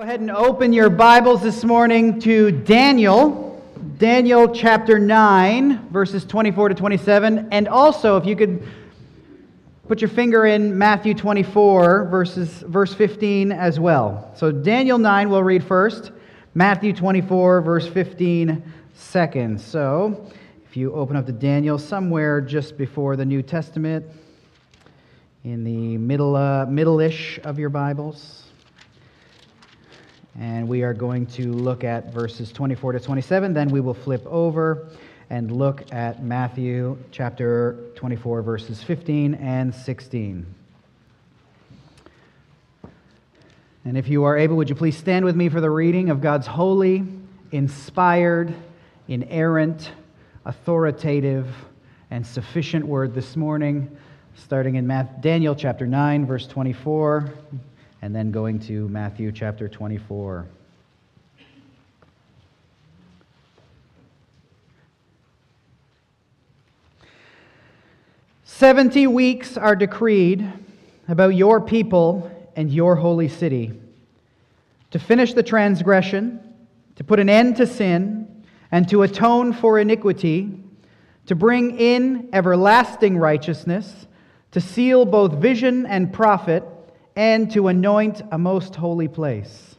Go ahead and open your Bibles this morning to Daniel, Daniel chapter 9, verses 24 to 27. And also, if you could put your finger in Matthew 24, verses, verse 15 as well. So, Daniel 9 we'll read first, Matthew 24, verse 15 second. So, if you open up to Daniel somewhere just before the New Testament, in the middle, uh, middle-ish of your Bibles. And we are going to look at verses 24 to 27. Then we will flip over and look at Matthew chapter 24, verses 15 and 16. And if you are able, would you please stand with me for the reading of God's holy, inspired, inerrant, authoritative, and sufficient word this morning, starting in Daniel chapter 9, verse 24 and then going to Matthew chapter 24. Seventy weeks are decreed about your people and your holy city to finish the transgression, to put an end to sin, and to atone for iniquity, to bring in everlasting righteousness, to seal both vision and prophet and to anoint a most holy place.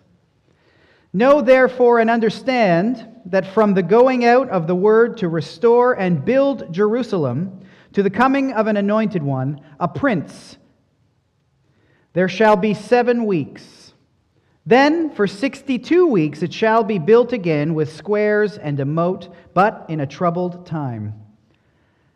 Know therefore and understand that from the going out of the word to restore and build Jerusalem to the coming of an anointed one, a prince, there shall be seven weeks. Then for sixty two weeks it shall be built again with squares and a moat, but in a troubled time.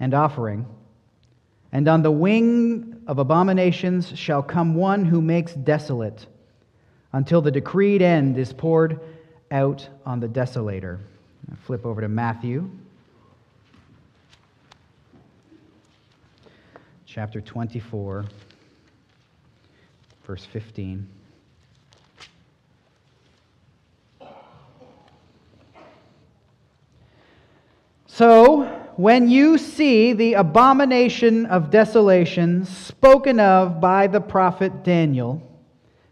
and offering. And on the wing of abominations shall come one who makes desolate, until the decreed end is poured out on the desolator. I'll flip over to Matthew. Chapter 24, verse 15. So, when you see the abomination of desolation spoken of by the prophet Daniel,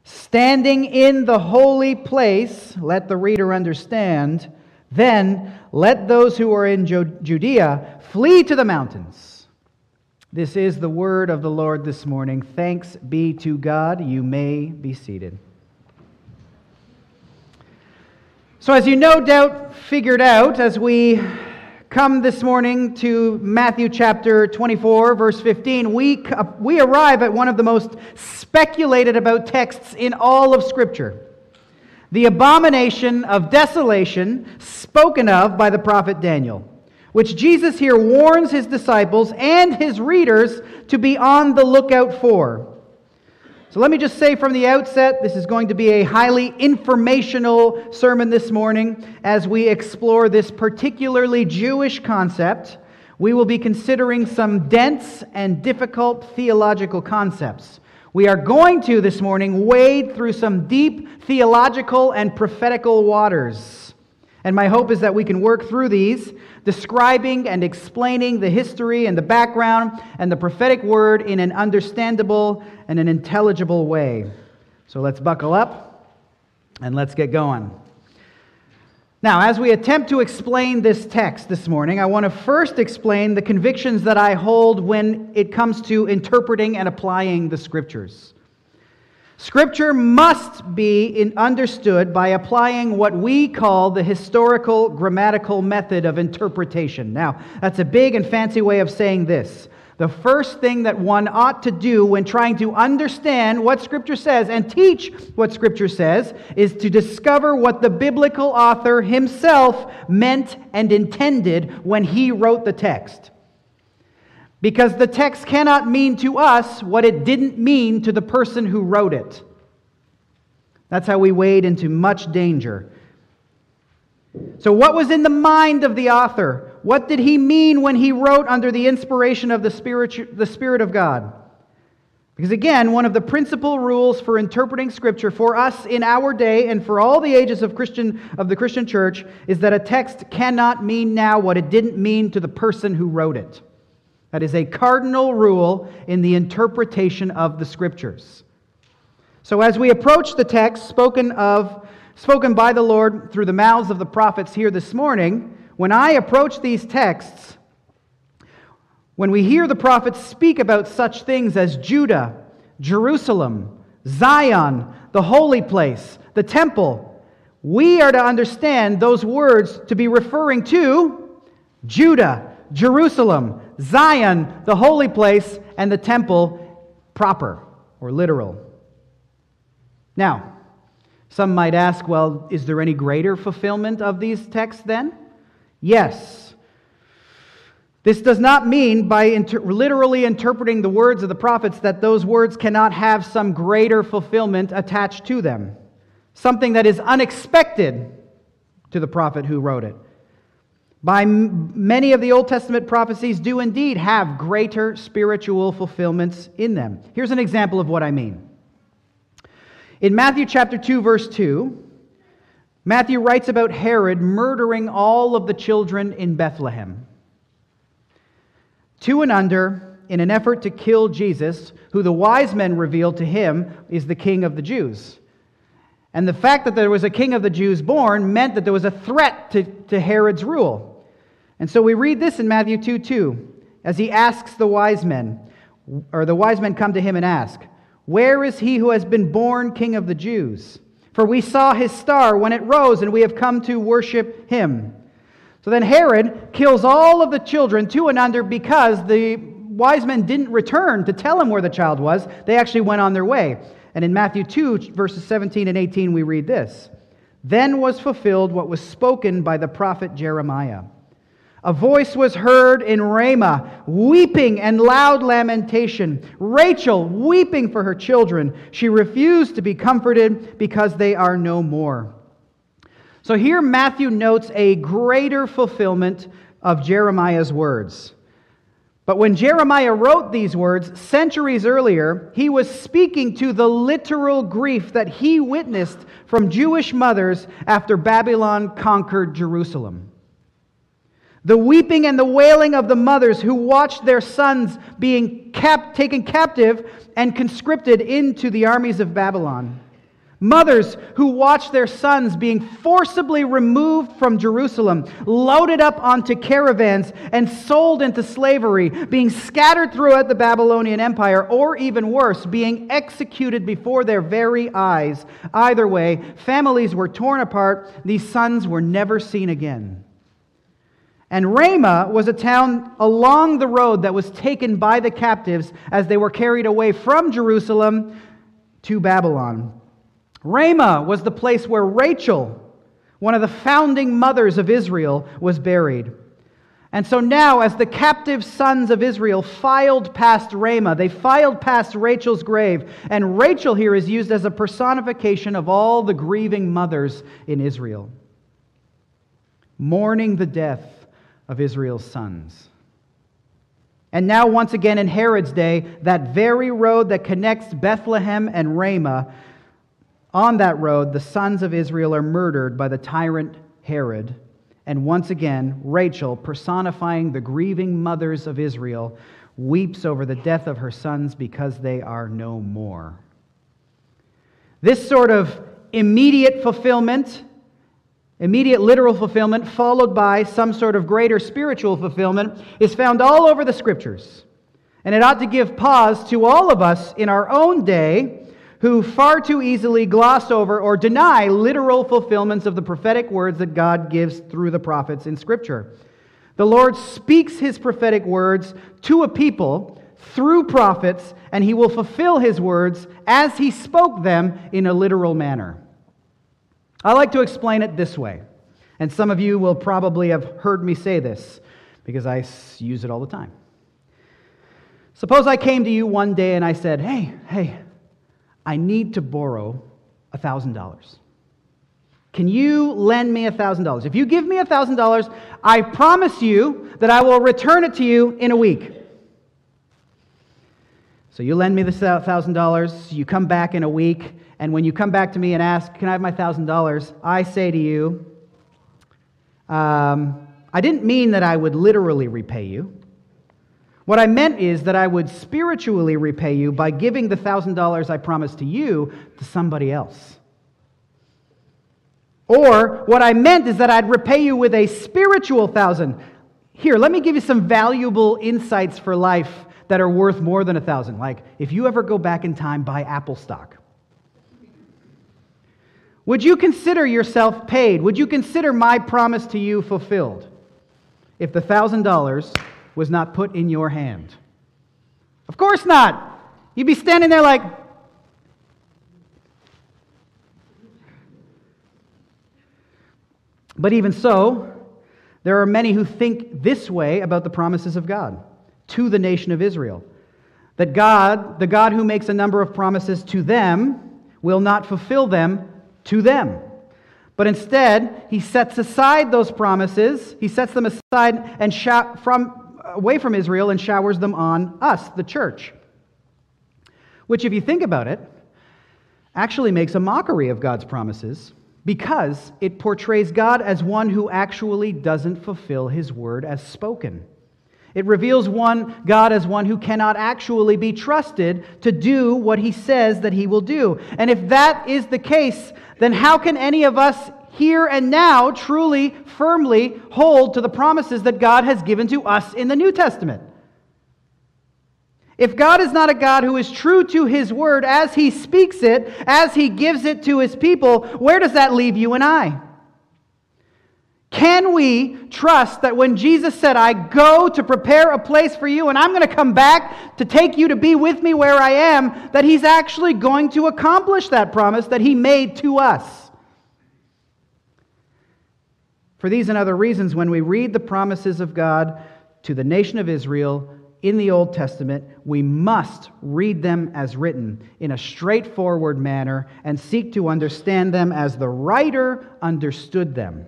standing in the holy place, let the reader understand, then let those who are in Judea flee to the mountains. This is the word of the Lord this morning. Thanks be to God. You may be seated. So, as you no doubt figured out as we come this morning to Matthew chapter 24, verse 15, we, uh, we arrive at one of the most speculated about texts in all of Scripture the abomination of desolation spoken of by the prophet Daniel, which Jesus here warns his disciples and his readers to be on the lookout for. So let me just say from the outset this is going to be a highly informational sermon this morning as we explore this particularly Jewish concept. We will be considering some dense and difficult theological concepts. We are going to this morning wade through some deep theological and prophetical waters. And my hope is that we can work through these describing and explaining the history and the background and the prophetic word in an understandable and an intelligible way. So let's buckle up and let's get going. Now, as we attempt to explain this text this morning, I want to first explain the convictions that I hold when it comes to interpreting and applying the scriptures. Scripture must be understood by applying what we call the historical grammatical method of interpretation. Now, that's a big and fancy way of saying this. The first thing that one ought to do when trying to understand what Scripture says and teach what Scripture says is to discover what the biblical author himself meant and intended when he wrote the text. Because the text cannot mean to us what it didn't mean to the person who wrote it. That's how we wade into much danger. So, what was in the mind of the author? What did he mean when he wrote under the inspiration of the Spirit, the Spirit of God? Because again, one of the principal rules for interpreting Scripture for us in our day and for all the ages of, Christian, of the Christian church is that a text cannot mean now what it didn't mean to the person who wrote it. That is a cardinal rule in the interpretation of the Scriptures. So as we approach the text spoken of, spoken by the Lord through the mouths of the prophets here this morning, when I approach these texts, when we hear the prophets speak about such things as Judah, Jerusalem, Zion, the holy place, the temple, we are to understand those words to be referring to Judah, Jerusalem, Zion, the holy place, and the temple proper or literal. Now, some might ask, well, is there any greater fulfillment of these texts then? Yes. This does not mean, by inter- literally interpreting the words of the prophets, that those words cannot have some greater fulfillment attached to them, something that is unexpected to the prophet who wrote it. By many of the Old Testament prophecies do indeed have greater spiritual fulfillments in them. Here's an example of what I mean. In Matthew chapter 2 verse 2, Matthew writes about Herod murdering all of the children in Bethlehem two and under, in an effort to kill Jesus, who the wise men revealed to him is the king of the Jews. And the fact that there was a king of the Jews born meant that there was a threat to, to Herod's rule. And so we read this in Matthew 2 2, as he asks the wise men, or the wise men come to him and ask, Where is he who has been born king of the Jews? For we saw his star when it rose, and we have come to worship him. So then Herod kills all of the children, two and under, because the wise men didn't return to tell him where the child was. They actually went on their way. And in Matthew 2, verses 17 and 18, we read this Then was fulfilled what was spoken by the prophet Jeremiah. A voice was heard in Ramah, weeping and loud lamentation. Rachel weeping for her children. She refused to be comforted because they are no more. So here Matthew notes a greater fulfillment of Jeremiah's words. But when Jeremiah wrote these words centuries earlier, he was speaking to the literal grief that he witnessed from Jewish mothers after Babylon conquered Jerusalem. The weeping and the wailing of the mothers who watched their sons being taken captive and conscripted into the armies of Babylon. Mothers who watched their sons being forcibly removed from Jerusalem, loaded up onto caravans, and sold into slavery, being scattered throughout the Babylonian Empire, or even worse, being executed before their very eyes. Either way, families were torn apart. These sons were never seen again. And Ramah was a town along the road that was taken by the captives as they were carried away from Jerusalem to Babylon. Ramah was the place where Rachel, one of the founding mothers of Israel, was buried. And so now, as the captive sons of Israel filed past Ramah, they filed past Rachel's grave. And Rachel here is used as a personification of all the grieving mothers in Israel, mourning the death of Israel's sons. And now, once again, in Herod's day, that very road that connects Bethlehem and Ramah on that road, the sons of Israel are murdered by the tyrant Herod. And once again, Rachel, personifying the grieving mothers of Israel, weeps over the death of her sons because they are no more. This sort of immediate fulfillment, immediate literal fulfillment, followed by some sort of greater spiritual fulfillment, is found all over the scriptures. And it ought to give pause to all of us in our own day who far too easily gloss over or deny literal fulfillments of the prophetic words that God gives through the prophets in Scripture. The Lord speaks his prophetic words to a people through prophets, and he will fulfill his words as he spoke them in a literal manner. I like to explain it this way, and some of you will probably have heard me say this because I use it all the time. Suppose I came to you one day and I said, Hey, hey, I need to borrow $1,000? Can you lend me $1,000? If you give me $1,000, I promise you that I will return it to you in a week. So you lend me the $1,000, you come back in a week, and when you come back to me and ask, Can I have my $1,000? I say to you, um, I didn't mean that I would literally repay you. What I meant is that I would spiritually repay you by giving the $1,000 I promised to you to somebody else. Or what I meant is that I'd repay you with a spiritual thousand. Here, let me give you some valuable insights for life that are worth more than a thousand. Like, if you ever go back in time, buy Apple stock. Would you consider yourself paid? Would you consider my promise to you fulfilled if the thousand dollars was not put in your hand? Of course not. You'd be standing there like, But even so, there are many who think this way about the promises of God to the nation of Israel. That God, the God who makes a number of promises to them, will not fulfill them to them. But instead, he sets aside those promises, he sets them aside and from, away from Israel and showers them on us, the church. Which, if you think about it, actually makes a mockery of God's promises because it portrays God as one who actually doesn't fulfill his word as spoken. It reveals one God as one who cannot actually be trusted to do what he says that he will do. And if that is the case, then how can any of us here and now truly firmly hold to the promises that God has given to us in the New Testament? If God is not a God who is true to his word as he speaks it, as he gives it to his people, where does that leave you and I? Can we trust that when Jesus said, I go to prepare a place for you and I'm going to come back to take you to be with me where I am, that he's actually going to accomplish that promise that he made to us? For these and other reasons, when we read the promises of God to the nation of Israel, in the Old Testament, we must read them as written in a straightforward manner and seek to understand them as the writer understood them.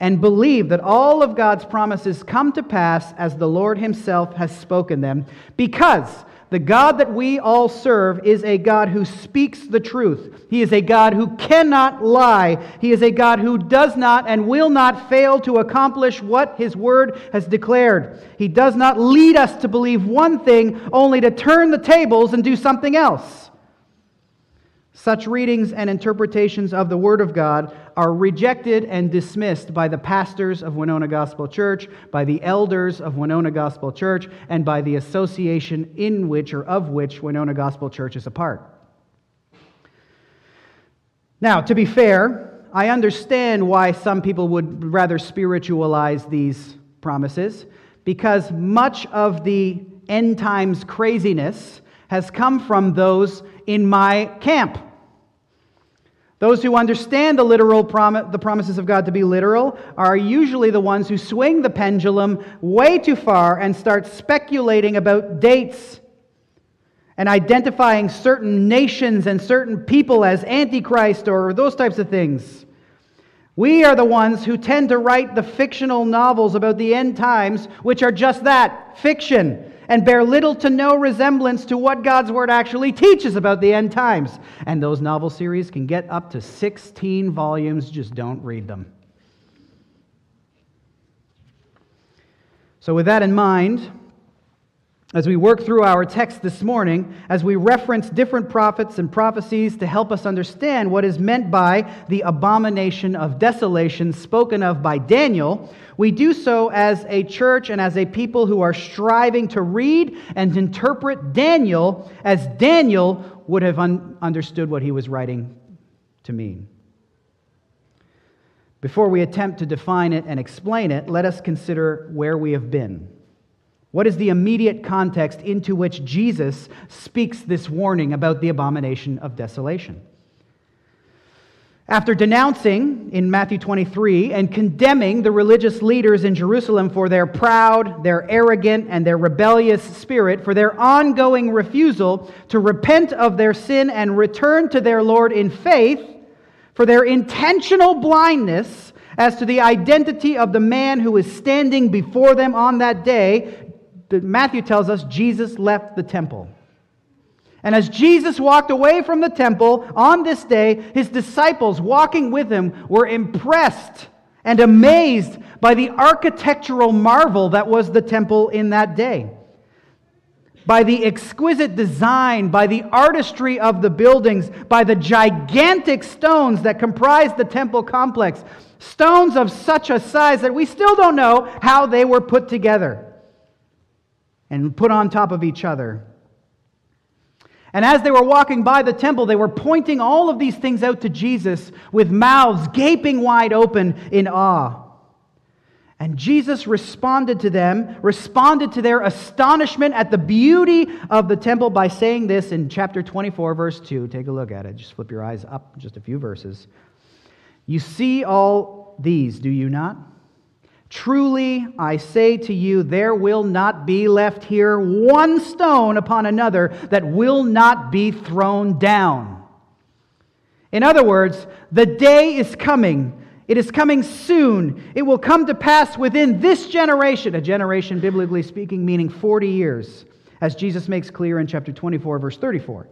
And believe that all of God's promises come to pass as the Lord Himself has spoken them, because the God that we all serve is a God who speaks the truth. He is a God who cannot lie. He is a God who does not and will not fail to accomplish what His word has declared. He does not lead us to believe one thing only to turn the tables and do something else. Such readings and interpretations of the Word of God are rejected and dismissed by the pastors of Winona Gospel Church, by the elders of Winona Gospel Church, and by the association in which or of which Winona Gospel Church is a part. Now, to be fair, I understand why some people would rather spiritualize these promises, because much of the end times craziness has come from those in my camp. Those who understand the literal prom- the promises of God to be literal are usually the ones who swing the pendulum way too far and start speculating about dates and identifying certain nations and certain people as antichrist or those types of things. We are the ones who tend to write the fictional novels about the end times, which are just that fiction and bear little to no resemblance to what God's Word actually teaches about the end times. And those novel series can get up to 16 volumes, just don't read them. So, with that in mind, as we work through our text this morning, as we reference different prophets and prophecies to help us understand what is meant by the abomination of desolation spoken of by Daniel, we do so as a church and as a people who are striving to read and interpret Daniel as Daniel would have un- understood what he was writing to mean. Before we attempt to define it and explain it, let us consider where we have been. What is the immediate context into which Jesus speaks this warning about the abomination of desolation? After denouncing in Matthew 23 and condemning the religious leaders in Jerusalem for their proud, their arrogant, and their rebellious spirit, for their ongoing refusal to repent of their sin and return to their Lord in faith, for their intentional blindness as to the identity of the man who is standing before them on that day, Matthew tells us Jesus left the temple. And as Jesus walked away from the temple on this day, his disciples walking with him were impressed and amazed by the architectural marvel that was the temple in that day. By the exquisite design, by the artistry of the buildings, by the gigantic stones that comprised the temple complex. Stones of such a size that we still don't know how they were put together and put on top of each other. And as they were walking by the temple, they were pointing all of these things out to Jesus with mouths gaping wide open in awe. And Jesus responded to them, responded to their astonishment at the beauty of the temple by saying this in chapter 24, verse 2. Take a look at it. Just flip your eyes up just a few verses. You see all these, do you not? Truly, I say to you, there will not be left here one stone upon another that will not be thrown down. In other words, the day is coming. It is coming soon. It will come to pass within this generation, a generation, biblically speaking, meaning 40 years, as Jesus makes clear in chapter 24, verse 34.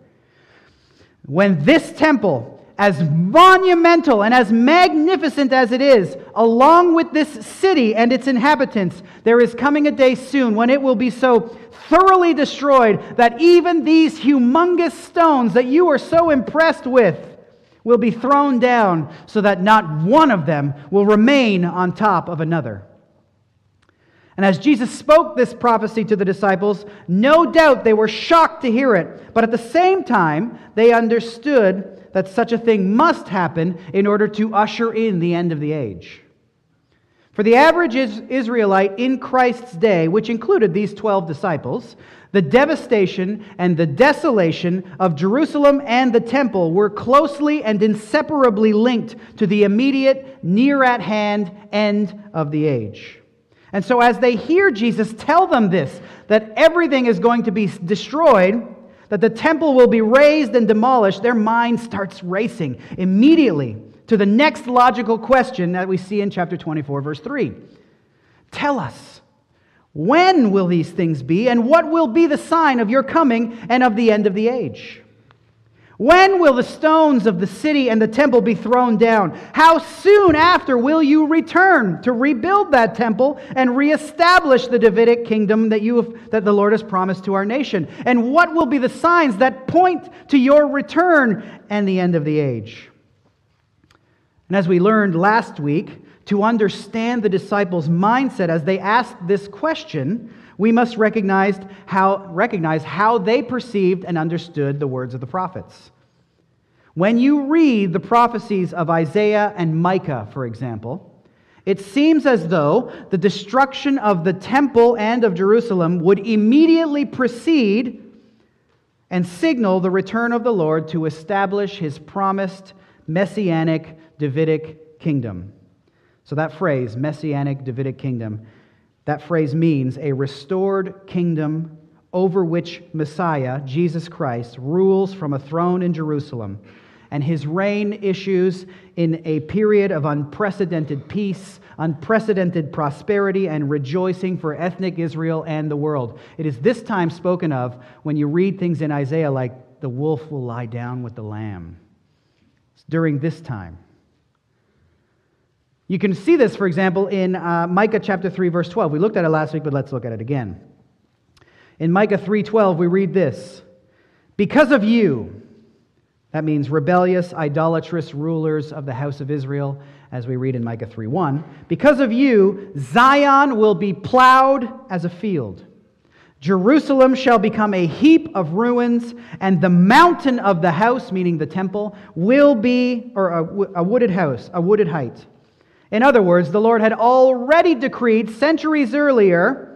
When this temple, as monumental and as magnificent as it is, along with this city and its inhabitants, there is coming a day soon when it will be so thoroughly destroyed that even these humongous stones that you are so impressed with will be thrown down so that not one of them will remain on top of another. And as Jesus spoke this prophecy to the disciples, no doubt they were shocked to hear it, but at the same time, they understood that such a thing must happen in order to usher in the end of the age. For the average Israelite in Christ's day, which included these 12 disciples, the devastation and the desolation of Jerusalem and the temple were closely and inseparably linked to the immediate, near at hand end of the age. And so, as they hear Jesus tell them this, that everything is going to be destroyed, that the temple will be razed and demolished, their mind starts racing immediately to the next logical question that we see in chapter 24, verse 3. Tell us, when will these things be, and what will be the sign of your coming and of the end of the age? When will the stones of the city and the temple be thrown down? How soon after will you return to rebuild that temple and reestablish the Davidic kingdom that, you have, that the Lord has promised to our nation? And what will be the signs that point to your return and the end of the age? And as we learned last week, to understand the disciples' mindset as they asked this question, we must recognize how, recognize how they perceived and understood the words of the prophets. When you read the prophecies of Isaiah and Micah, for example, it seems as though the destruction of the temple and of Jerusalem would immediately precede and signal the return of the Lord to establish his promised messianic Davidic kingdom. So, that phrase, messianic Davidic kingdom, that phrase means a restored kingdom over which Messiah, Jesus Christ, rules from a throne in Jerusalem. And his reign issues in a period of unprecedented peace, unprecedented prosperity, and rejoicing for ethnic Israel and the world. It is this time spoken of when you read things in Isaiah like, the wolf will lie down with the lamb. It's during this time. You can see this, for example, in uh, Micah chapter 3, verse 12. We looked at it last week, but let's look at it again. In Micah 3:12, we read this: "Because of you, that means rebellious, idolatrous rulers of the house of Israel, as we read in Micah 3:1, because of you, Zion will be plowed as a field. Jerusalem shall become a heap of ruins, and the mountain of the house, meaning the temple, will be, or a, a wooded house, a wooded height. In other words, the Lord had already decreed centuries earlier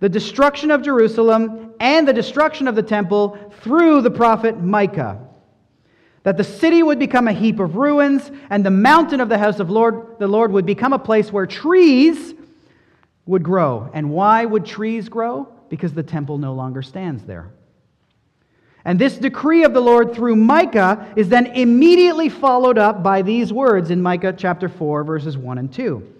the destruction of Jerusalem and the destruction of the temple through the prophet Micah. that the city would become a heap of ruins, and the mountain of the house of Lord, the Lord would become a place where trees would grow. And why would trees grow? Because the temple no longer stands there. And this decree of the Lord through Micah is then immediately followed up by these words in Micah chapter 4, verses 1 and 2.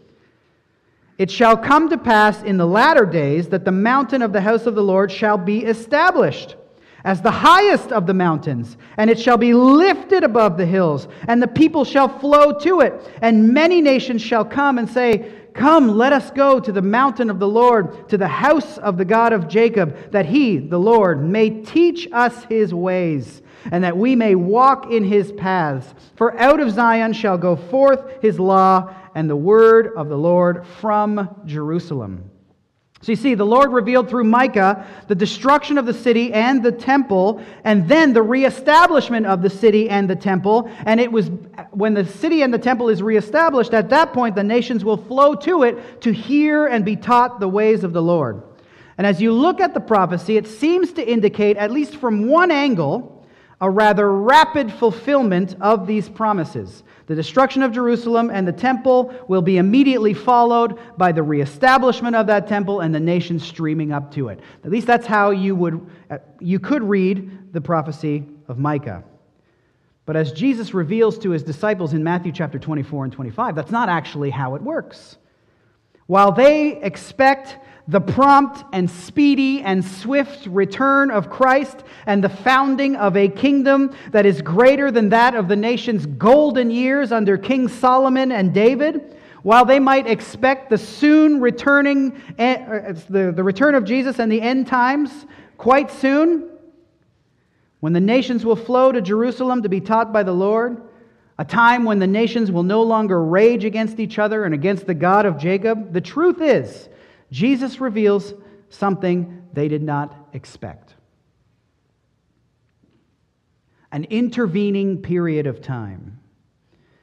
It shall come to pass in the latter days that the mountain of the house of the Lord shall be established as the highest of the mountains, and it shall be lifted above the hills, and the people shall flow to it, and many nations shall come and say, Come, let us go to the mountain of the Lord, to the house of the God of Jacob, that he, the Lord, may teach us his ways, and that we may walk in his paths. For out of Zion shall go forth his law, and the word of the Lord from Jerusalem. So you see, the Lord revealed through Micah the destruction of the city and the temple, and then the reestablishment of the city and the temple. And it was when the city and the temple is reestablished, at that point the nations will flow to it to hear and be taught the ways of the Lord. And as you look at the prophecy, it seems to indicate, at least from one angle, a rather rapid fulfillment of these promises. The destruction of Jerusalem and the temple will be immediately followed by the reestablishment of that temple and the nation streaming up to it. At least that's how you, would, uh, you could read the prophecy of Micah. But as Jesus reveals to his disciples in Matthew chapter 24 and 25, that's not actually how it works. While they expect the prompt and speedy and swift return of Christ and the founding of a kingdom that is greater than that of the nation's golden years under King Solomon and David, while they might expect the soon returning, eh, the, the return of Jesus and the end times quite soon, when the nations will flow to Jerusalem to be taught by the Lord, a time when the nations will no longer rage against each other and against the God of Jacob, the truth is, Jesus reveals something they did not expect an intervening period of time,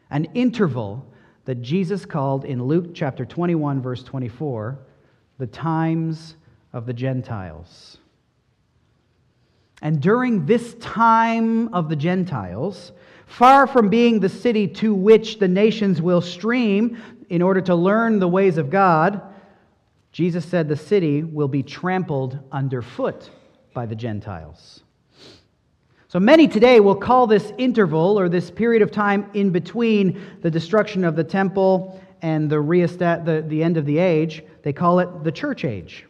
an interval that Jesus called in Luke chapter 21, verse 24, the times of the Gentiles. And during this time of the Gentiles, far from being the city to which the nations will stream in order to learn the ways of God, Jesus said the city will be trampled underfoot by the Gentiles. So many today will call this interval or this period of time in between the destruction of the temple and the, the, the end of the age, they call it the church age.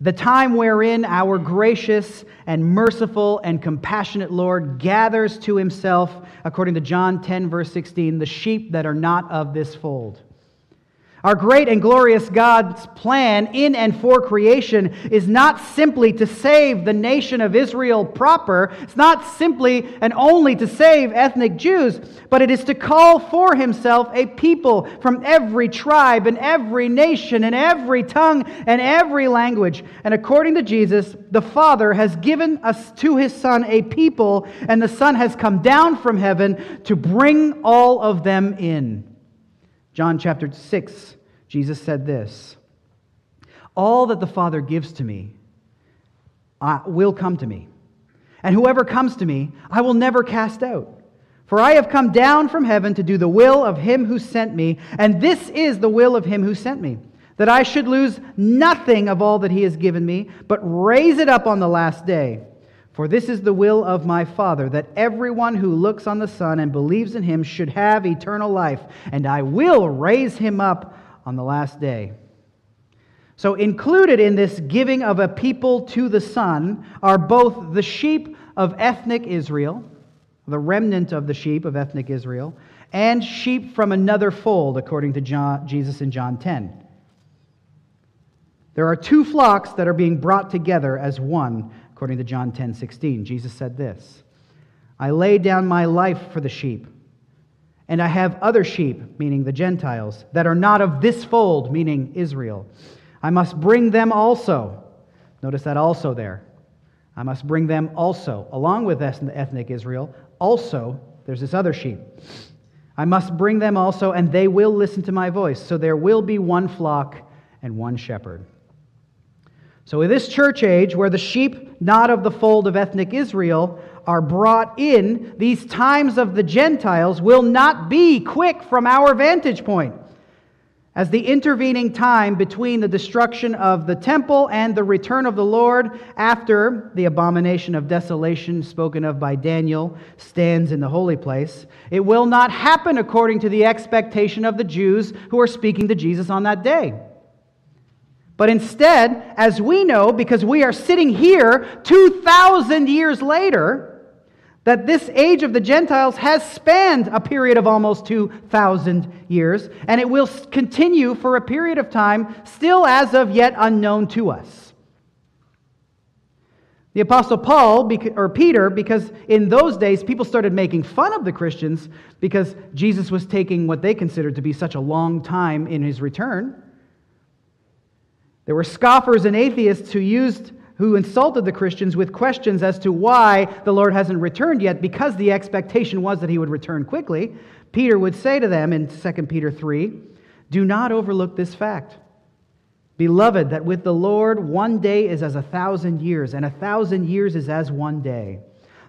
The time wherein our gracious and merciful and compassionate Lord gathers to himself, according to John 10, verse 16, the sheep that are not of this fold. Our great and glorious God's plan in and for creation is not simply to save the nation of Israel proper. It's not simply and only to save ethnic Jews, but it is to call for himself a people from every tribe and every nation and every tongue and every language. And according to Jesus, the Father has given us to his Son a people, and the Son has come down from heaven to bring all of them in. John chapter 6, Jesus said this All that the Father gives to me uh, will come to me, and whoever comes to me, I will never cast out. For I have come down from heaven to do the will of him who sent me, and this is the will of him who sent me, that I should lose nothing of all that he has given me, but raise it up on the last day. For this is the will of my Father, that everyone who looks on the Son and believes in him should have eternal life, and I will raise him up on the last day. So, included in this giving of a people to the Son are both the sheep of ethnic Israel, the remnant of the sheep of ethnic Israel, and sheep from another fold, according to John, Jesus in John 10. There are two flocks that are being brought together as one according to John 10 16. Jesus said this I lay down my life for the sheep. And I have other sheep, meaning the Gentiles, that are not of this fold, meaning Israel. I must bring them also. Notice that also there. I must bring them also, along with ethnic Israel. Also, there's this other sheep. I must bring them also, and they will listen to my voice. So there will be one flock and one shepherd. So, in this church age where the sheep not of the fold of ethnic Israel, are brought in, these times of the Gentiles will not be quick from our vantage point. As the intervening time between the destruction of the temple and the return of the Lord after the abomination of desolation spoken of by Daniel stands in the holy place, it will not happen according to the expectation of the Jews who are speaking to Jesus on that day. But instead, as we know, because we are sitting here 2,000 years later, that this age of the Gentiles has spanned a period of almost 2,000 years, and it will continue for a period of time still as of yet unknown to us. The Apostle Paul, or Peter, because in those days people started making fun of the Christians because Jesus was taking what they considered to be such a long time in his return. There were scoffers and atheists who used who insulted the Christians with questions as to why the Lord hasn't returned yet, because the expectation was that he would return quickly, Peter would say to them in 2 Peter 3 Do not overlook this fact. Beloved, that with the Lord one day is as a thousand years, and a thousand years is as one day.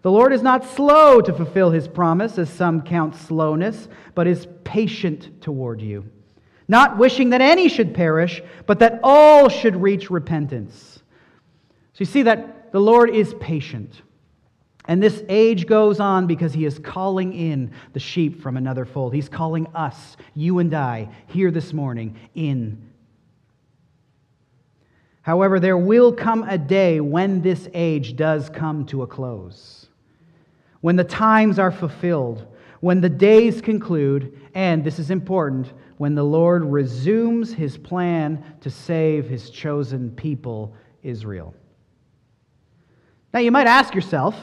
The Lord is not slow to fulfill his promise, as some count slowness, but is patient toward you, not wishing that any should perish, but that all should reach repentance. So you see that the Lord is patient. And this age goes on because he is calling in the sheep from another fold. He's calling us, you and I, here this morning, in. However, there will come a day when this age does come to a close, when the times are fulfilled, when the days conclude, and this is important, when the Lord resumes his plan to save his chosen people, Israel. Now, you might ask yourself,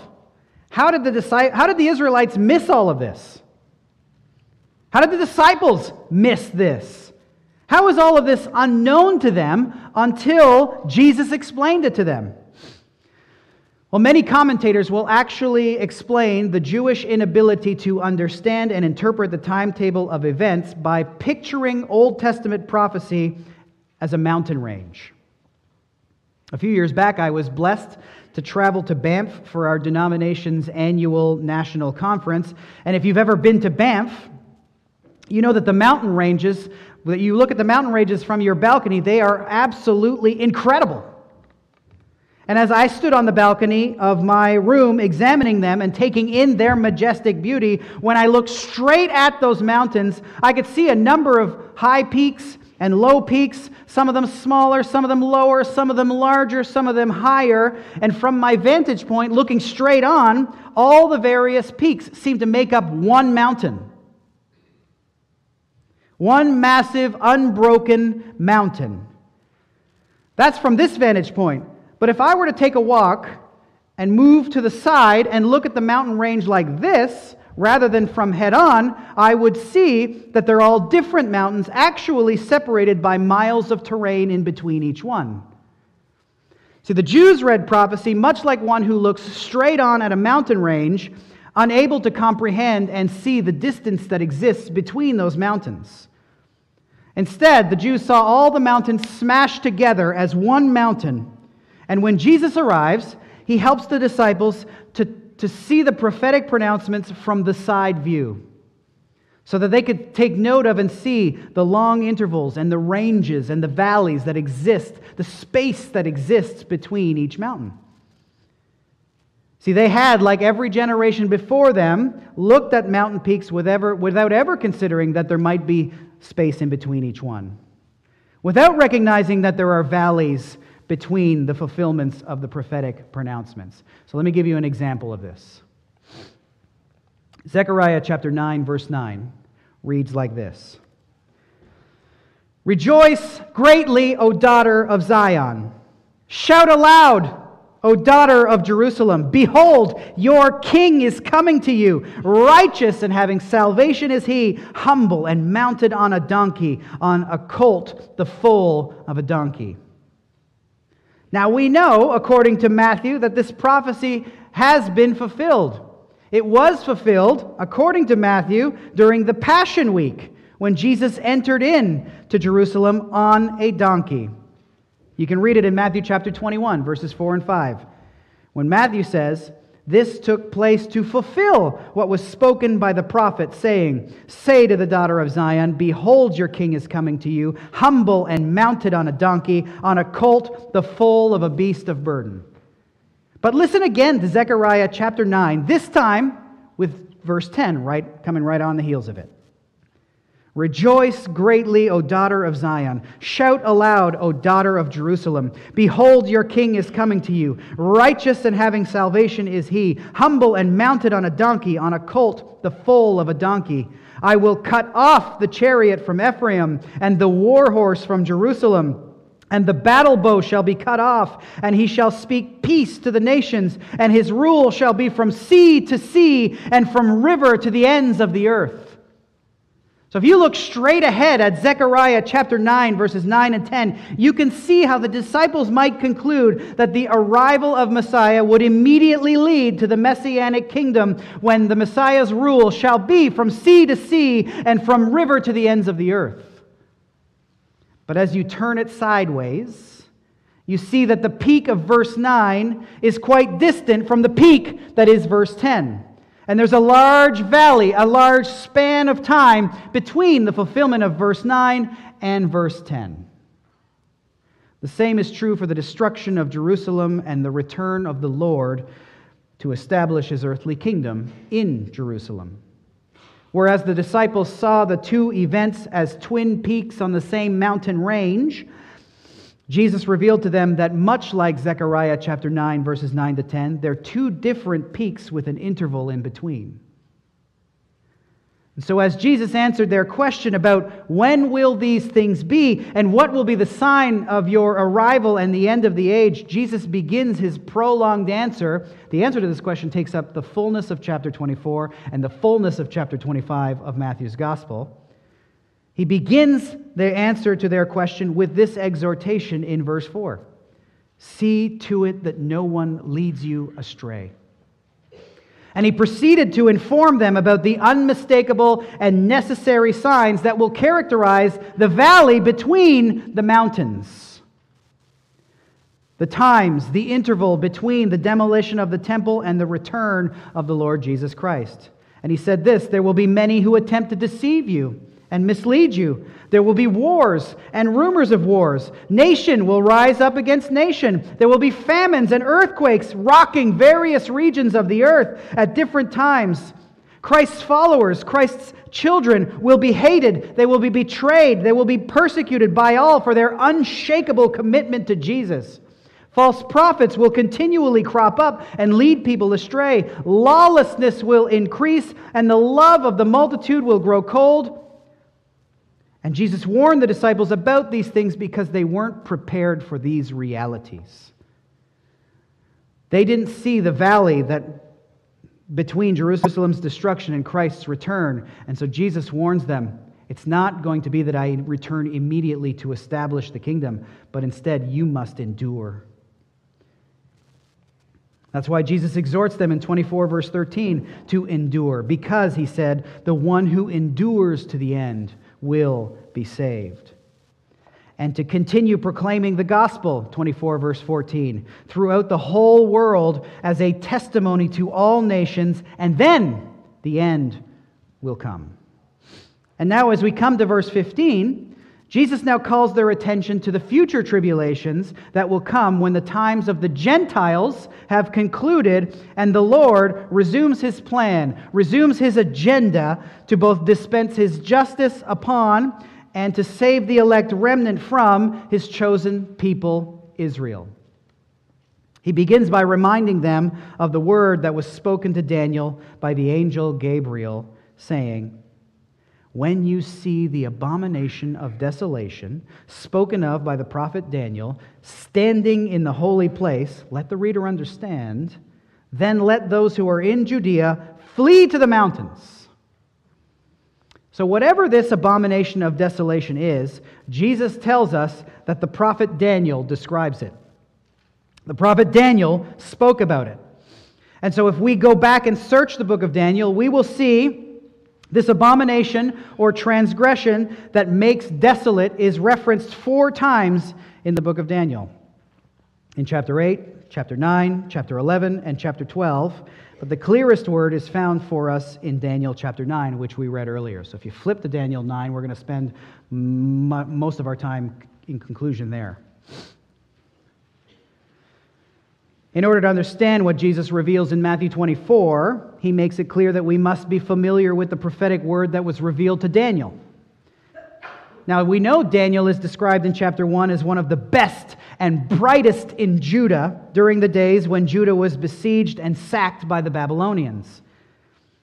how did, the, how did the Israelites miss all of this? How did the disciples miss this? How was all of this unknown to them until Jesus explained it to them? Well, many commentators will actually explain the Jewish inability to understand and interpret the timetable of events by picturing Old Testament prophecy as a mountain range. A few years back, I was blessed to travel to Banff for our denomination's annual national conference. And if you've ever been to Banff, you know that the mountain ranges, that you look at the mountain ranges from your balcony, they are absolutely incredible. And as I stood on the balcony of my room examining them and taking in their majestic beauty, when I looked straight at those mountains, I could see a number of high peaks and low peaks, some of them smaller, some of them lower, some of them larger, some of them higher. And from my vantage point, looking straight on, all the various peaks seemed to make up one mountain. One massive, unbroken mountain. That's from this vantage point. But if I were to take a walk and move to the side and look at the mountain range like this, rather than from head on, I would see that they're all different mountains, actually separated by miles of terrain in between each one. See, the Jews read prophecy much like one who looks straight on at a mountain range, unable to comprehend and see the distance that exists between those mountains. Instead, the Jews saw all the mountains smashed together as one mountain. And when Jesus arrives, he helps the disciples to to see the prophetic pronouncements from the side view so that they could take note of and see the long intervals and the ranges and the valleys that exist, the space that exists between each mountain. See, they had, like every generation before them, looked at mountain peaks without ever considering that there might be space in between each one, without recognizing that there are valleys between the fulfillments of the prophetic pronouncements. So let me give you an example of this. Zechariah chapter 9, verse 9 reads like this Rejoice greatly, O daughter of Zion. Shout aloud, O daughter of Jerusalem. Behold, your king is coming to you. Righteous and having salvation is he, humble and mounted on a donkey, on a colt, the foal of a donkey. Now we know, according to Matthew, that this prophecy has been fulfilled. It was fulfilled, according to Matthew, during the Passion Week when Jesus entered in to Jerusalem on a donkey. You can read it in Matthew chapter 21, verses 4 and 5. When Matthew says, this took place to fulfill what was spoken by the prophet, saying, Say to the daughter of Zion, Behold, your king is coming to you, humble and mounted on a donkey, on a colt, the foal of a beast of burden. But listen again to Zechariah chapter 9, this time with verse 10, right, coming right on the heels of it. Rejoice greatly, O daughter of Zion. Shout aloud, O daughter of Jerusalem. Behold, your king is coming to you. Righteous and having salvation is he, humble and mounted on a donkey, on a colt, the foal of a donkey. I will cut off the chariot from Ephraim and the war horse from Jerusalem. And the battle bow shall be cut off, and he shall speak peace to the nations, and his rule shall be from sea to sea, and from river to the ends of the earth. So if you look straight ahead at Zechariah chapter 9, verses 9 and 10, you can see how the disciples might conclude that the arrival of Messiah would immediately lead to the messianic kingdom when the Messiah's rule shall be from sea to sea and from river to the ends of the earth. But as you turn it sideways, you see that the peak of verse 9 is quite distant from the peak that is verse 10. And there's a large valley, a large span of time between the fulfillment of verse 9 and verse 10. The same is true for the destruction of Jerusalem and the return of the Lord to establish his earthly kingdom in Jerusalem. Whereas the disciples saw the two events as twin peaks on the same mountain range, Jesus revealed to them that much like Zechariah chapter 9, verses 9 to 10, they're two different peaks with an interval in between. And so, as Jesus answered their question about when will these things be and what will be the sign of your arrival and the end of the age, Jesus begins his prolonged answer. The answer to this question takes up the fullness of chapter 24 and the fullness of chapter 25 of Matthew's gospel. He begins the answer to their question with this exhortation in verse 4 See to it that no one leads you astray. And he proceeded to inform them about the unmistakable and necessary signs that will characterize the valley between the mountains. The times, the interval between the demolition of the temple and the return of the Lord Jesus Christ. And he said this There will be many who attempt to deceive you and mislead you. There will be wars and rumors of wars. Nation will rise up against nation. There will be famines and earthquakes rocking various regions of the earth at different times. Christ's followers, Christ's children, will be hated. They will be betrayed. They will be persecuted by all for their unshakable commitment to Jesus. False prophets will continually crop up and lead people astray. Lawlessness will increase, and the love of the multitude will grow cold. And Jesus warned the disciples about these things because they weren't prepared for these realities. They didn't see the valley that between Jerusalem's destruction and Christ's return. And so Jesus warns them it's not going to be that I return immediately to establish the kingdom, but instead you must endure. That's why Jesus exhorts them in 24, verse 13, to endure, because, he said, the one who endures to the end will be saved. And to continue proclaiming the gospel, 24 verse 14, throughout the whole world as a testimony to all nations, and then the end will come. And now, as we come to verse 15, Jesus now calls their attention to the future tribulations that will come when the times of the Gentiles have concluded and the Lord resumes his plan, resumes his agenda to both dispense his justice upon and to save the elect remnant from his chosen people, Israel. He begins by reminding them of the word that was spoken to Daniel by the angel Gabriel, saying, when you see the abomination of desolation spoken of by the prophet Daniel standing in the holy place, let the reader understand, then let those who are in Judea flee to the mountains. So, whatever this abomination of desolation is, Jesus tells us that the prophet Daniel describes it. The prophet Daniel spoke about it. And so, if we go back and search the book of Daniel, we will see this abomination or transgression that makes desolate is referenced four times in the book of Daniel in chapter 8, chapter 9, chapter 11, and chapter 12. But the clearest word is found for us in Daniel chapter 9, which we read earlier. So if you flip to Daniel 9, we're going to spend most of our time in conclusion there. In order to understand what Jesus reveals in Matthew 24, he makes it clear that we must be familiar with the prophetic word that was revealed to Daniel. Now, we know Daniel is described in chapter 1 as one of the best and brightest in Judah during the days when Judah was besieged and sacked by the Babylonians.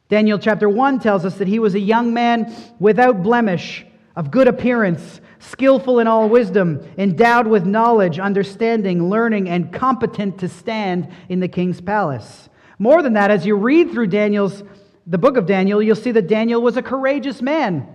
Daniel chapter 1 tells us that he was a young man without blemish, of good appearance, skillful in all wisdom, endowed with knowledge, understanding, learning, and competent to stand in the king's palace. More than that, as you read through Daniel's the book of Daniel, you'll see that Daniel was a courageous man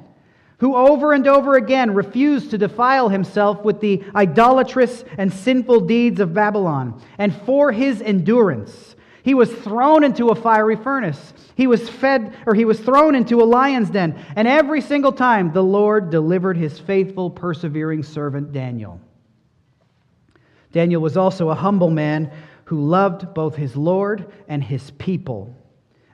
who over and over again refused to defile himself with the idolatrous and sinful deeds of Babylon. And for his endurance, he was thrown into a fiery furnace. He was fed, or he was thrown into a lion's den. And every single time, the Lord delivered his faithful, persevering servant Daniel. Daniel was also a humble man who loved both his Lord and his people.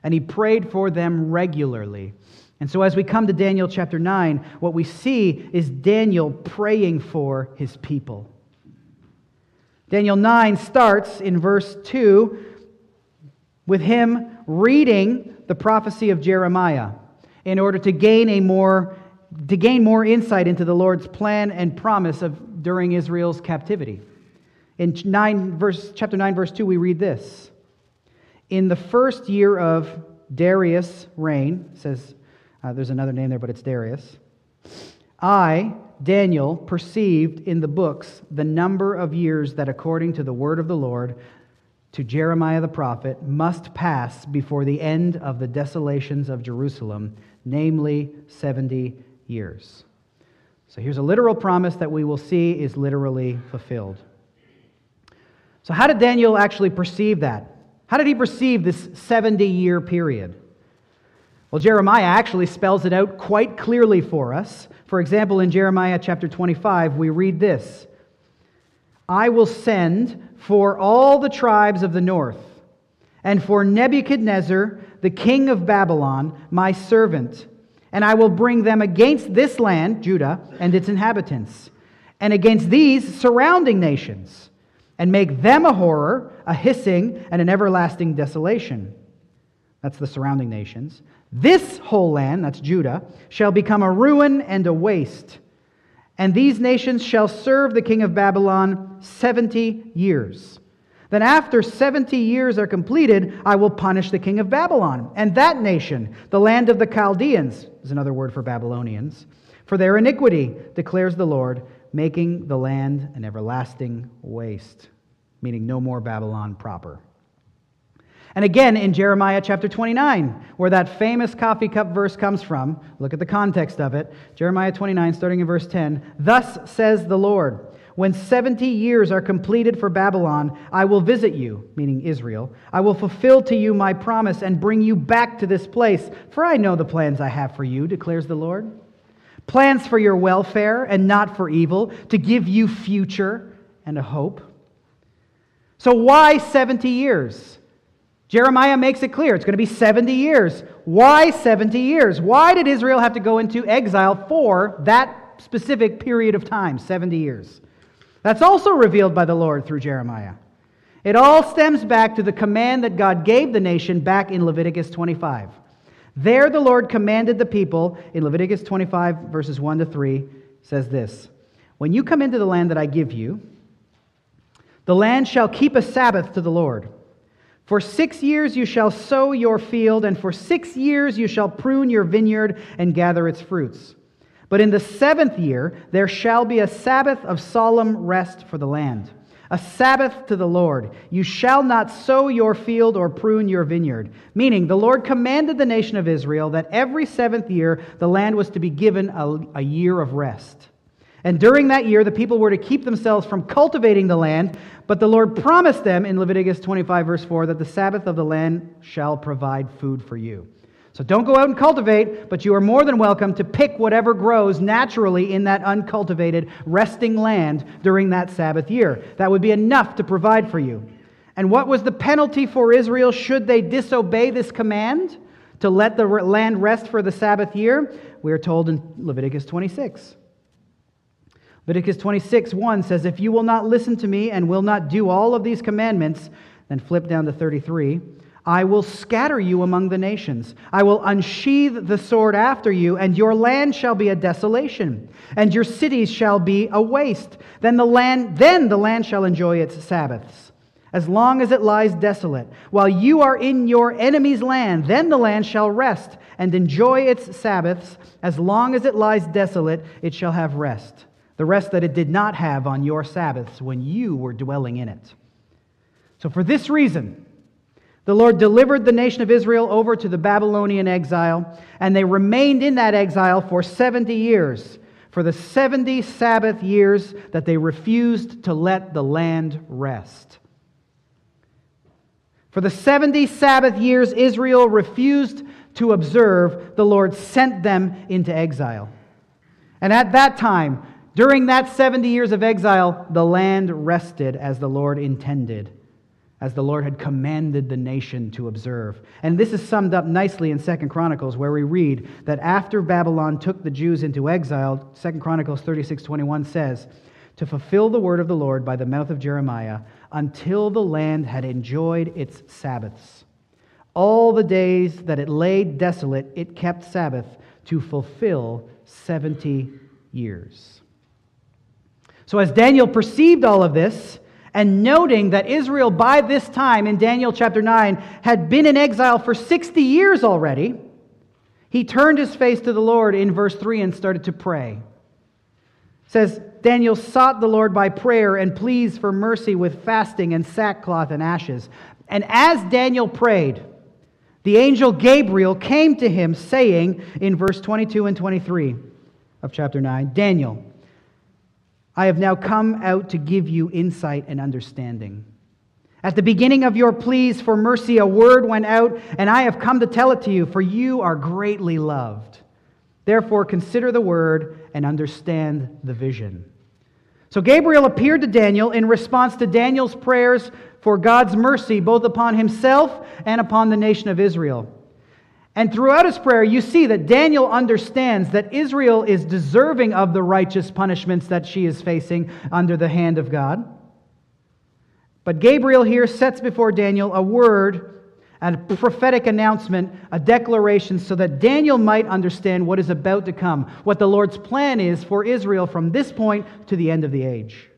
And he prayed for them regularly and so, as we come to Daniel chapter 9, what we see is Daniel praying for his people. Daniel 9 starts in verse 2 with him reading the prophecy of Jeremiah in order to gain, a more, to gain more insight into the Lord's plan and promise of, during Israel's captivity. In 9, verse, chapter 9, verse 2, we read this In the first year of Darius' reign, says uh, there's another name there, but it's Darius. I, Daniel, perceived in the books the number of years that, according to the word of the Lord, to Jeremiah the prophet, must pass before the end of the desolations of Jerusalem, namely 70 years. So here's a literal promise that we will see is literally fulfilled. So, how did Daniel actually perceive that? How did he perceive this 70 year period? Well, Jeremiah actually spells it out quite clearly for us. For example, in Jeremiah chapter 25, we read this I will send for all the tribes of the north, and for Nebuchadnezzar, the king of Babylon, my servant, and I will bring them against this land, Judah, and its inhabitants, and against these surrounding nations, and make them a horror, a hissing, and an everlasting desolation. That's the surrounding nations. This whole land, that's Judah, shall become a ruin and a waste. And these nations shall serve the king of Babylon 70 years. Then, after 70 years are completed, I will punish the king of Babylon and that nation, the land of the Chaldeans, is another word for Babylonians, for their iniquity, declares the Lord, making the land an everlasting waste, meaning no more Babylon proper. And again in Jeremiah chapter 29, where that famous coffee cup verse comes from. Look at the context of it. Jeremiah 29, starting in verse 10. Thus says the Lord When 70 years are completed for Babylon, I will visit you, meaning Israel. I will fulfill to you my promise and bring you back to this place. For I know the plans I have for you, declares the Lord. Plans for your welfare and not for evil, to give you future and a hope. So, why 70 years? Jeremiah makes it clear it's going to be 70 years. Why 70 years? Why did Israel have to go into exile for that specific period of time, 70 years? That's also revealed by the Lord through Jeremiah. It all stems back to the command that God gave the nation back in Leviticus 25. There, the Lord commanded the people in Leviticus 25, verses 1 to 3, says this When you come into the land that I give you, the land shall keep a Sabbath to the Lord. For six years you shall sow your field, and for six years you shall prune your vineyard and gather its fruits. But in the seventh year there shall be a Sabbath of solemn rest for the land, a Sabbath to the Lord. You shall not sow your field or prune your vineyard. Meaning, the Lord commanded the nation of Israel that every seventh year the land was to be given a, a year of rest. And during that year, the people were to keep themselves from cultivating the land, but the Lord promised them in Leviticus 25, verse 4, that the Sabbath of the land shall provide food for you. So don't go out and cultivate, but you are more than welcome to pick whatever grows naturally in that uncultivated, resting land during that Sabbath year. That would be enough to provide for you. And what was the penalty for Israel should they disobey this command to let the land rest for the Sabbath year? We are told in Leviticus 26. Leviticus 26, 1 says, If you will not listen to me and will not do all of these commandments, then flip down to 33. I will scatter you among the nations. I will unsheathe the sword after you, and your land shall be a desolation, and your cities shall be a waste. Then the land, then the land shall enjoy its Sabbaths, as long as it lies desolate. While you are in your enemy's land, then the land shall rest and enjoy its Sabbaths. As long as it lies desolate, it shall have rest. The rest that it did not have on your Sabbaths when you were dwelling in it. So, for this reason, the Lord delivered the nation of Israel over to the Babylonian exile, and they remained in that exile for 70 years, for the 70 Sabbath years that they refused to let the land rest. For the 70 Sabbath years Israel refused to observe, the Lord sent them into exile. And at that time, during that 70 years of exile, the land rested as the Lord intended as the Lord had commanded the nation to observe. And this is summed up nicely in Second Chronicles where we read that after Babylon took the Jews into exile, Second Chronicles 36:21 says, "To fulfill the word of the Lord by the mouth of Jeremiah, until the land had enjoyed its sabbaths. All the days that it lay desolate, it kept Sabbath to fulfill 70 years." So as Daniel perceived all of this, and noting that Israel, by this time in Daniel chapter 9, had been in exile for 60 years already, he turned his face to the Lord in verse 3 and started to pray. It says, Daniel sought the Lord by prayer and pleas for mercy with fasting and sackcloth and ashes. And as Daniel prayed, the angel Gabriel came to him, saying in verse 22 and 23 of chapter 9, Daniel, I have now come out to give you insight and understanding. At the beginning of your pleas for mercy, a word went out, and I have come to tell it to you, for you are greatly loved. Therefore, consider the word and understand the vision. So, Gabriel appeared to Daniel in response to Daniel's prayers for God's mercy, both upon himself and upon the nation of Israel. And throughout his prayer, you see that Daniel understands that Israel is deserving of the righteous punishments that she is facing under the hand of God. But Gabriel here sets before Daniel a word, a prophetic announcement, a declaration, so that Daniel might understand what is about to come, what the Lord's plan is for Israel from this point to the end of the age.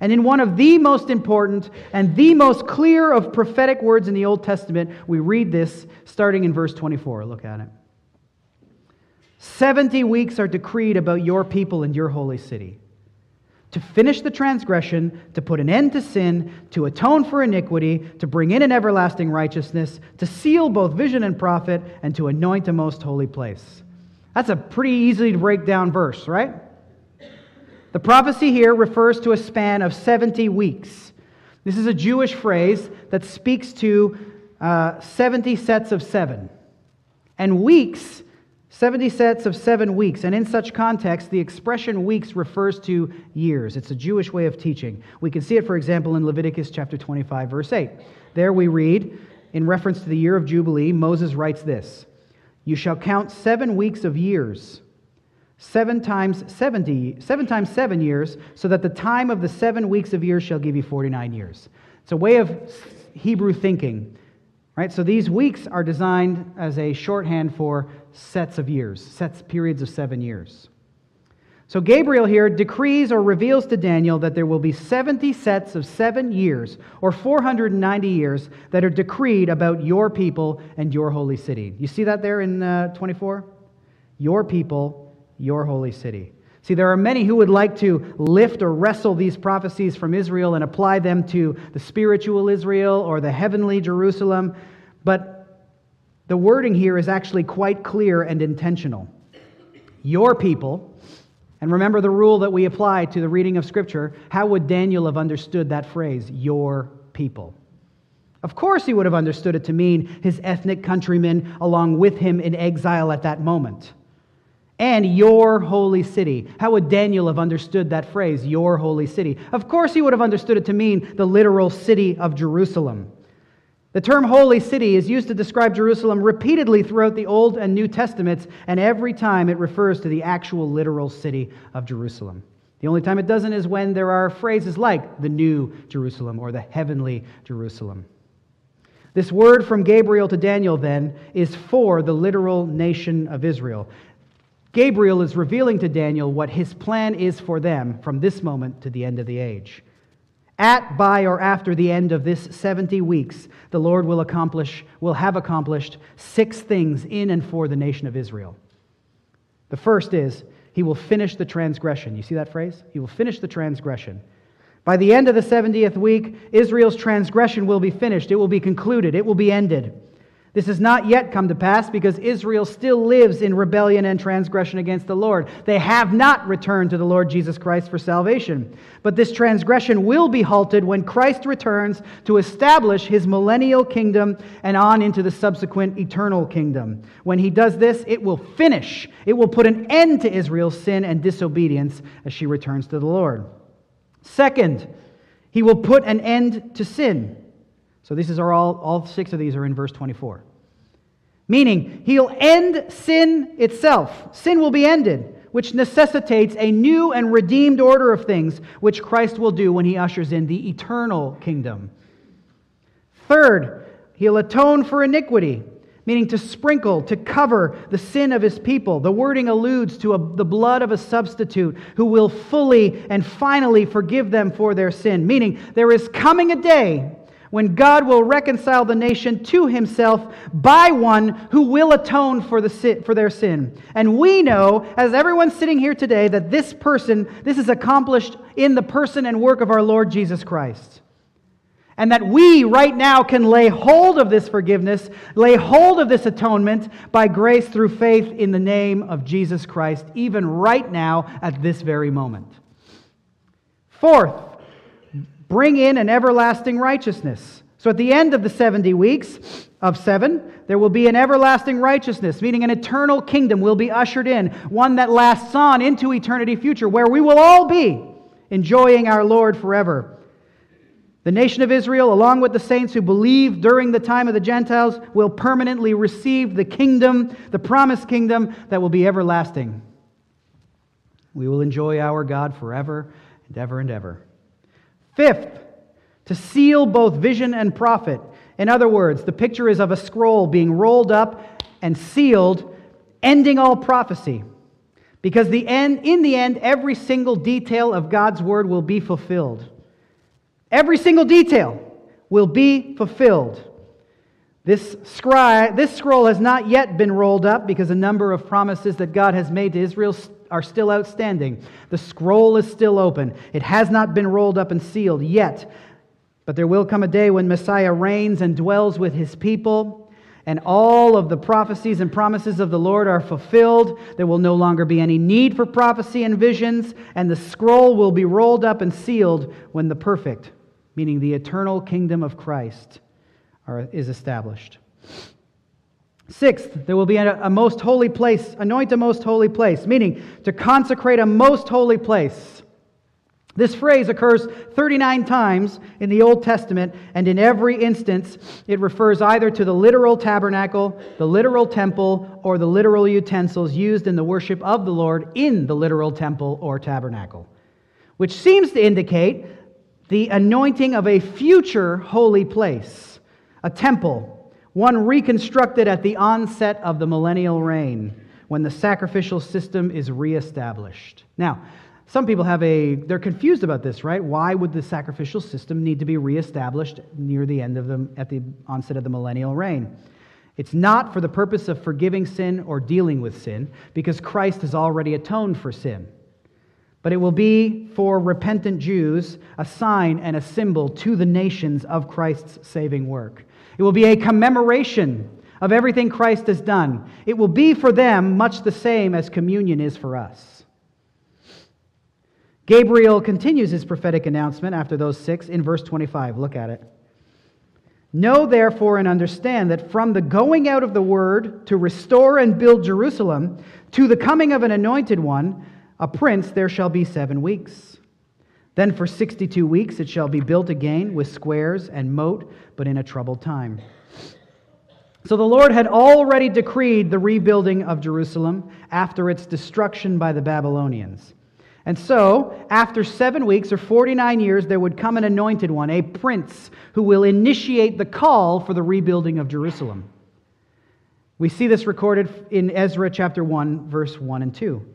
And in one of the most important and the most clear of prophetic words in the Old Testament, we read this starting in verse 24. Look at it. 70 weeks are decreed about your people and your holy city to finish the transgression, to put an end to sin, to atone for iniquity, to bring in an everlasting righteousness, to seal both vision and prophet, and to anoint a most holy place. That's a pretty easy to break down verse, right? The prophecy here refers to a span of 70 weeks. This is a Jewish phrase that speaks to uh, 70 sets of seven. And weeks, 70 sets of seven weeks. And in such context, the expression weeks refers to years. It's a Jewish way of teaching. We can see it, for example, in Leviticus chapter 25, verse 8. There we read, in reference to the year of Jubilee, Moses writes this You shall count seven weeks of years seven times 70, seven times seven years, so that the time of the seven weeks of years shall give you 49 years. It's a way of Hebrew thinking, right? So these weeks are designed as a shorthand for sets of years, sets, periods of seven years. So Gabriel here decrees or reveals to Daniel that there will be 70 sets of seven years, or 490 years, that are decreed about your people and your holy city. You see that there in uh, 24? Your people your holy city. See, there are many who would like to lift or wrestle these prophecies from Israel and apply them to the spiritual Israel or the heavenly Jerusalem, but the wording here is actually quite clear and intentional. Your people, and remember the rule that we apply to the reading of Scripture, how would Daniel have understood that phrase, your people? Of course, he would have understood it to mean his ethnic countrymen along with him in exile at that moment. And your holy city. How would Daniel have understood that phrase, your holy city? Of course, he would have understood it to mean the literal city of Jerusalem. The term holy city is used to describe Jerusalem repeatedly throughout the Old and New Testaments, and every time it refers to the actual literal city of Jerusalem. The only time it doesn't is when there are phrases like the New Jerusalem or the heavenly Jerusalem. This word from Gabriel to Daniel, then, is for the literal nation of Israel. Gabriel is revealing to Daniel what his plan is for them from this moment to the end of the age. At, by, or after the end of this 70 weeks, the Lord will accomplish, will have accomplished six things in and for the nation of Israel. The first is, he will finish the transgression. You see that phrase? He will finish the transgression. By the end of the 70th week, Israel's transgression will be finished. It will be concluded. It will be ended. This has not yet come to pass because Israel still lives in rebellion and transgression against the Lord. They have not returned to the Lord Jesus Christ for salvation. But this transgression will be halted when Christ returns to establish his millennial kingdom and on into the subsequent eternal kingdom. When he does this, it will finish, it will put an end to Israel's sin and disobedience as she returns to the Lord. Second, he will put an end to sin. So these are all, all six of these are in verse 24. Meaning, he'll end sin itself. Sin will be ended, which necessitates a new and redeemed order of things, which Christ will do when he ushers in the eternal kingdom. Third, he'll atone for iniquity, meaning to sprinkle, to cover the sin of his people. The wording alludes to a, the blood of a substitute who will fully and finally forgive them for their sin, meaning there is coming a day when God will reconcile the nation to himself by one who will atone for, the for their sin. And we know, as everyone sitting here today, that this person, this is accomplished in the person and work of our Lord Jesus Christ. And that we right now can lay hold of this forgiveness, lay hold of this atonement by grace through faith in the name of Jesus Christ, even right now at this very moment. Fourth, bring in an everlasting righteousness. So at the end of the 70 weeks of seven, there will be an everlasting righteousness, meaning an eternal kingdom will be ushered in, one that lasts on into eternity future, where we will all be enjoying our Lord forever. The nation of Israel, along with the saints who believed during the time of the Gentiles, will permanently receive the kingdom, the promised kingdom that will be everlasting. We will enjoy our God forever and ever and ever. Fifth, to seal both vision and prophet. In other words, the picture is of a scroll being rolled up and sealed, ending all prophecy. Because the end, in the end, every single detail of God's word will be fulfilled. Every single detail will be fulfilled. This, scry, this scroll has not yet been rolled up because a number of promises that God has made to Israel are still outstanding. The scroll is still open. It has not been rolled up and sealed yet. But there will come a day when Messiah reigns and dwells with his people, and all of the prophecies and promises of the Lord are fulfilled. There will no longer be any need for prophecy and visions, and the scroll will be rolled up and sealed when the perfect, meaning the eternal kingdom of Christ, are, is established. Sixth, there will be a, a, most holy place, anoint a most holy place, meaning to consecrate a most holy place. This phrase occurs 39 times in the Old Testament, and in every instance, it refers either to the literal tabernacle, the literal temple, or the literal utensils used in the worship of the Lord in the literal temple or tabernacle, which seems to indicate the anointing of a future holy place, a temple one reconstructed at the onset of the millennial reign when the sacrificial system is reestablished. Now, some people have a they're confused about this, right? Why would the sacrificial system need to be reestablished near the end of the at the onset of the millennial reign? It's not for the purpose of forgiving sin or dealing with sin, because Christ has already atoned for sin. But it will be for repentant Jews a sign and a symbol to the nations of Christ's saving work. It will be a commemoration of everything Christ has done. It will be for them much the same as communion is for us. Gabriel continues his prophetic announcement after those six in verse 25. Look at it. Know therefore and understand that from the going out of the word to restore and build Jerusalem to the coming of an anointed one, a prince, there shall be seven weeks. Then for 62 weeks it shall be built again with squares and moat, but in a troubled time. So the Lord had already decreed the rebuilding of Jerusalem after its destruction by the Babylonians. And so, after seven weeks or 49 years, there would come an anointed one, a prince, who will initiate the call for the rebuilding of Jerusalem. We see this recorded in Ezra chapter 1, verse 1 and 2.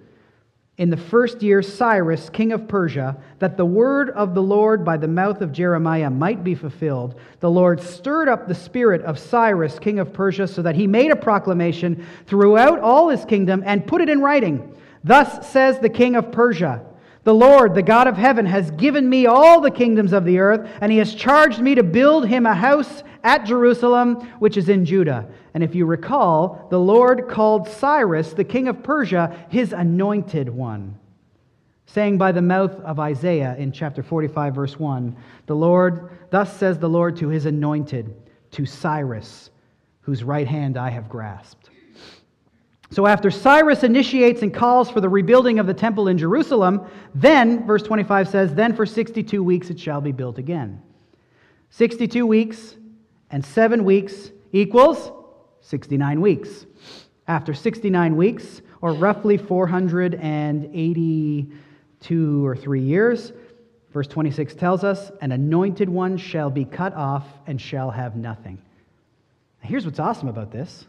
In the first year, Cyrus, king of Persia, that the word of the Lord by the mouth of Jeremiah might be fulfilled, the Lord stirred up the spirit of Cyrus, king of Persia, so that he made a proclamation throughout all his kingdom and put it in writing Thus says the king of Persia The Lord, the God of heaven, has given me all the kingdoms of the earth, and he has charged me to build him a house at Jerusalem, which is in Judah. And if you recall, the Lord called Cyrus, the king of Persia, his anointed one, saying by the mouth of Isaiah in chapter 45, verse 1 The Lord, thus says the Lord to his anointed, to Cyrus, whose right hand I have grasped. So after Cyrus initiates and calls for the rebuilding of the temple in Jerusalem, then, verse 25 says, then for 62 weeks it shall be built again. 62 weeks and 7 weeks equals 69 weeks. After 69 weeks, or roughly 482 or 3 years, verse 26 tells us, an anointed one shall be cut off and shall have nothing. Here's what's awesome about this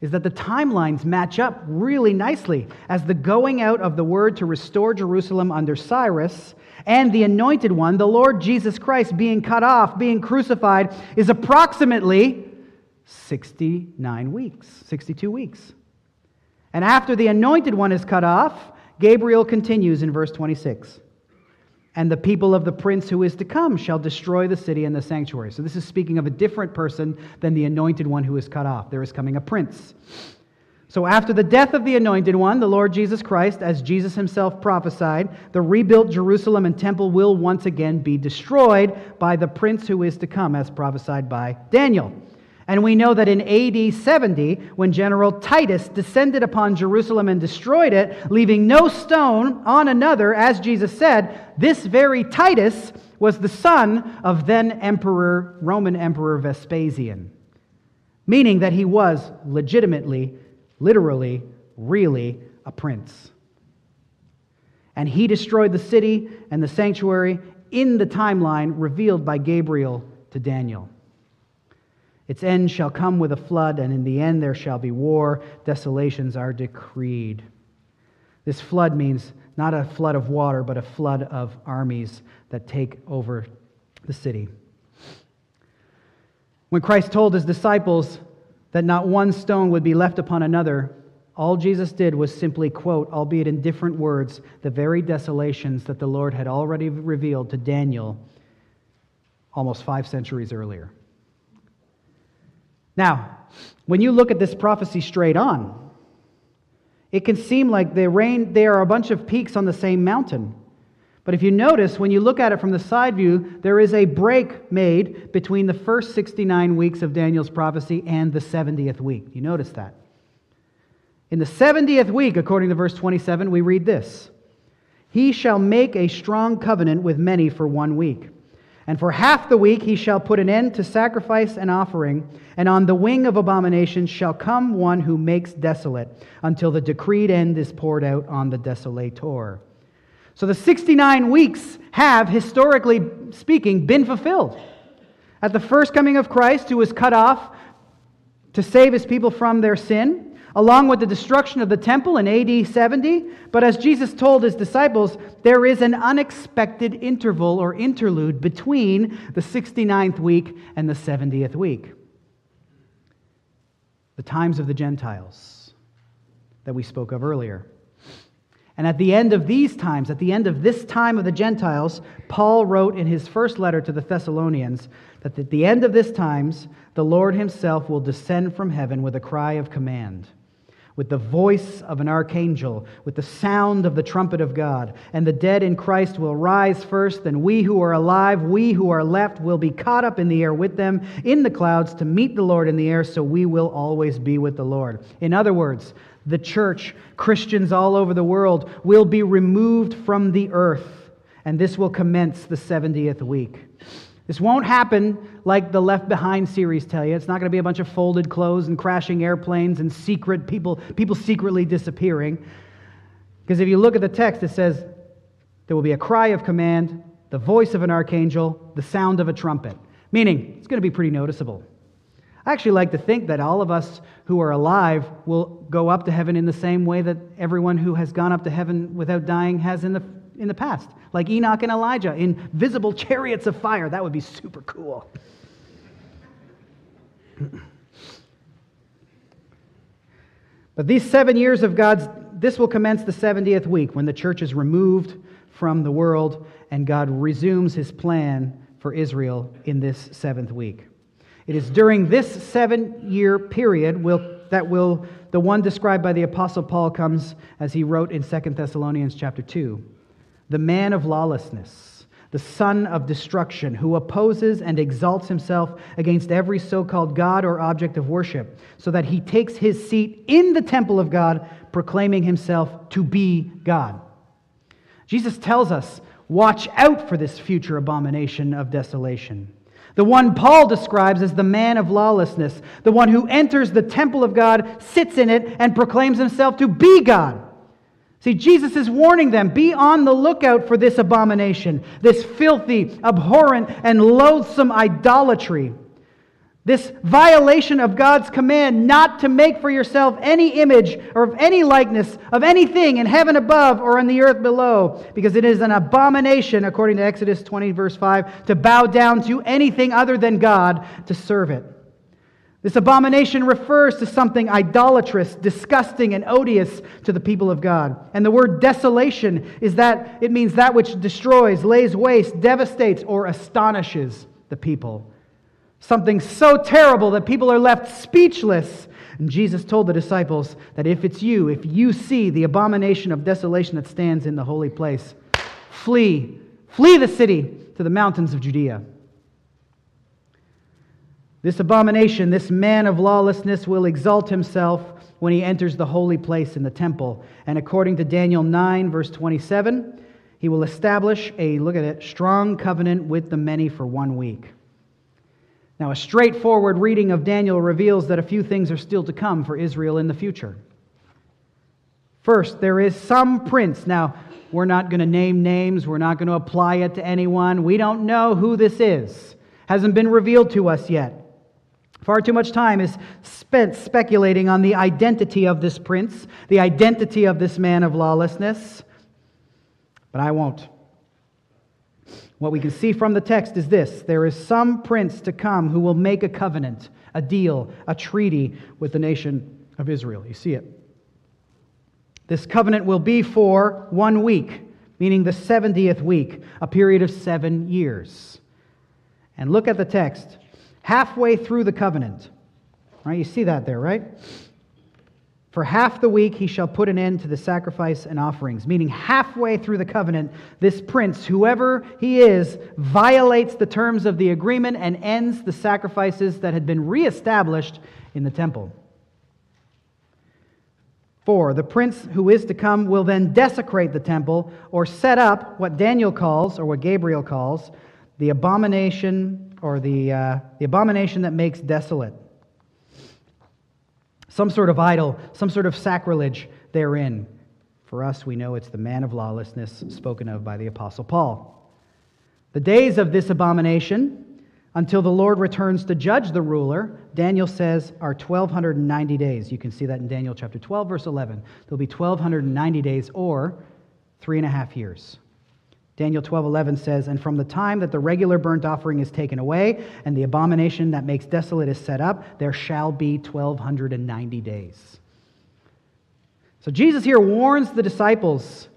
is that the timelines match up really nicely as the going out of the word to restore Jerusalem under Cyrus and the anointed one, the Lord Jesus Christ, being cut off, being crucified, is approximately 69 weeks, 62 weeks. And after the anointed one is cut off, Gabriel continues in verse 26 and the people of the prince who is to come shall destroy the city and the sanctuary. So, this is speaking of a different person than the anointed one who is cut off. There is coming a prince. So, after the death of the anointed one, the Lord Jesus Christ, as Jesus himself prophesied, the rebuilt Jerusalem and temple will once again be destroyed by the prince who is to come, as prophesied by Daniel. And we know that in AD 70, when General Titus descended upon Jerusalem and destroyed it, leaving no stone on another, as Jesus said, this very Titus was the son of then Emperor, Roman Emperor Vespasian, meaning that he was legitimately, literally, really a prince. And he destroyed the city and the sanctuary in the timeline revealed by Gabriel to Daniel. Its end shall come with a flood, and in the end there shall be war. Desolations are decreed. This flood means not a flood of water, but a flood of armies that take over the city. When Christ told his disciples that not one stone would be left upon another, all Jesus did was simply quote, albeit in different words, the very desolations that the Lord had already revealed to Daniel almost five centuries earlier. Now, when you look at this prophecy straight on, it can seem like the rain, there are a bunch of peaks on the same mountain. But if you notice, when you look at it from the side view, there is a break made between the first 69 weeks of Daniel's prophecy and the 70th week. You notice that? In the 70th week, according to verse 27, we read this He shall make a strong covenant with many for one week. And for half the week he shall put an end to sacrifice and offering, and on the wing of abomination shall come one who makes desolate, until the decreed end is poured out on the desolator. So the 69 weeks have, historically speaking, been fulfilled. At the first coming of Christ, who was cut off to save his people from their sin, along with the destruction of the temple in AD 70. But as Jesus told his disciples, there is an unexpected interval or interlude between the 69th week and the 70th week. The times of the Gentiles that we spoke of earlier. And at the end of these times, at the end of this time of the Gentiles, Paul wrote in his first letter to the Thessalonians that at the end of this times, the Lord himself will descend from heaven with a cry of command with the voice of an archangel, with the sound of the trumpet of God. And the dead in Christ will rise first, and we who are alive, we who are left, will be caught up in the air with them in the clouds to meet the Lord in the air, so we will always be with the Lord. In other words, the church, Christians all over the world, will be removed from the earth, and this will commence the 70th week. This won't happen like the Left Behind series tell you. It's not going to be a bunch of folded clothes and crashing airplanes and secret people, people secretly disappearing. Because if you look at the text, it says there will be a cry of command, the voice of an archangel, the sound of a trumpet. Meaning, it's going to be pretty noticeable. I actually like to think that all of us who are alive will go up to heaven in the same way that everyone who has gone up to heaven without dying has in the in the past, like Enoch and Elijah in visible chariots of fire. That would be super cool. but these seven years of God's, this will commence the 70th week when the church is removed from the world and God resumes his plan for Israel in this seventh week. It is during this seven year period will, that will the one described by the apostle Paul comes as he wrote in 2 Thessalonians chapter 2 the man of lawlessness, the son of destruction, who opposes and exalts himself against every so called God or object of worship, so that he takes his seat in the temple of God, proclaiming himself to be God. Jesus tells us, watch out for this future abomination of desolation. The one Paul describes as the man of lawlessness, the one who enters the temple of God, sits in it, and proclaims himself to be God. See, Jesus is warning them be on the lookout for this abomination, this filthy, abhorrent, and loathsome idolatry. This violation of God's command not to make for yourself any image or of any likeness of anything in heaven above or on the earth below, because it is an abomination, according to Exodus 20, verse 5, to bow down to anything other than God to serve it. This abomination refers to something idolatrous, disgusting, and odious to the people of God. And the word desolation is that it means that which destroys, lays waste, devastates, or astonishes the people. Something so terrible that people are left speechless. And Jesus told the disciples that if it's you, if you see the abomination of desolation that stands in the holy place, flee, flee the city to the mountains of Judea. This abomination, this man of lawlessness, will exalt himself when he enters the holy place in the temple. And according to Daniel 9, verse 27, he will establish a, look at it, strong covenant with the many for one week. Now, a straightforward reading of Daniel reveals that a few things are still to come for Israel in the future. First, there is some prince. Now, we're not going to name names, we're not going to apply it to anyone. We don't know who this is, hasn't been revealed to us yet. Far too much time is spent speculating on the identity of this prince, the identity of this man of lawlessness, but I won't. What we can see from the text is this there is some prince to come who will make a covenant, a deal, a treaty with the nation of Israel. You see it. This covenant will be for one week, meaning the 70th week, a period of seven years. And look at the text halfway through the covenant. Right? You see that there, right? For half the week he shall put an end to the sacrifice and offerings. Meaning, halfway through the covenant, this prince, whoever he is, violates the terms of the agreement and ends the sacrifices that had been reestablished in the temple. Four, the prince who is to come will then desecrate the temple or set up what Daniel calls, or what Gabriel calls, the abomination or the, uh, the abomination that makes desolate. Some sort of idol, some sort of sacrilege therein. For us, we know it's the man of lawlessness spoken of by the Apostle Paul. The days of this abomination, until the Lord returns to judge the ruler, Daniel says, are 1,290 days. You can see that in Daniel chapter 12, verse 11. There'll be 1,290 days, or three and a half years. Daniel 12:11 says, "And from the time that the regular burnt offering is taken away and the abomination that makes desolate is set up, there shall be 1290 days." So Jesus here warns the disciples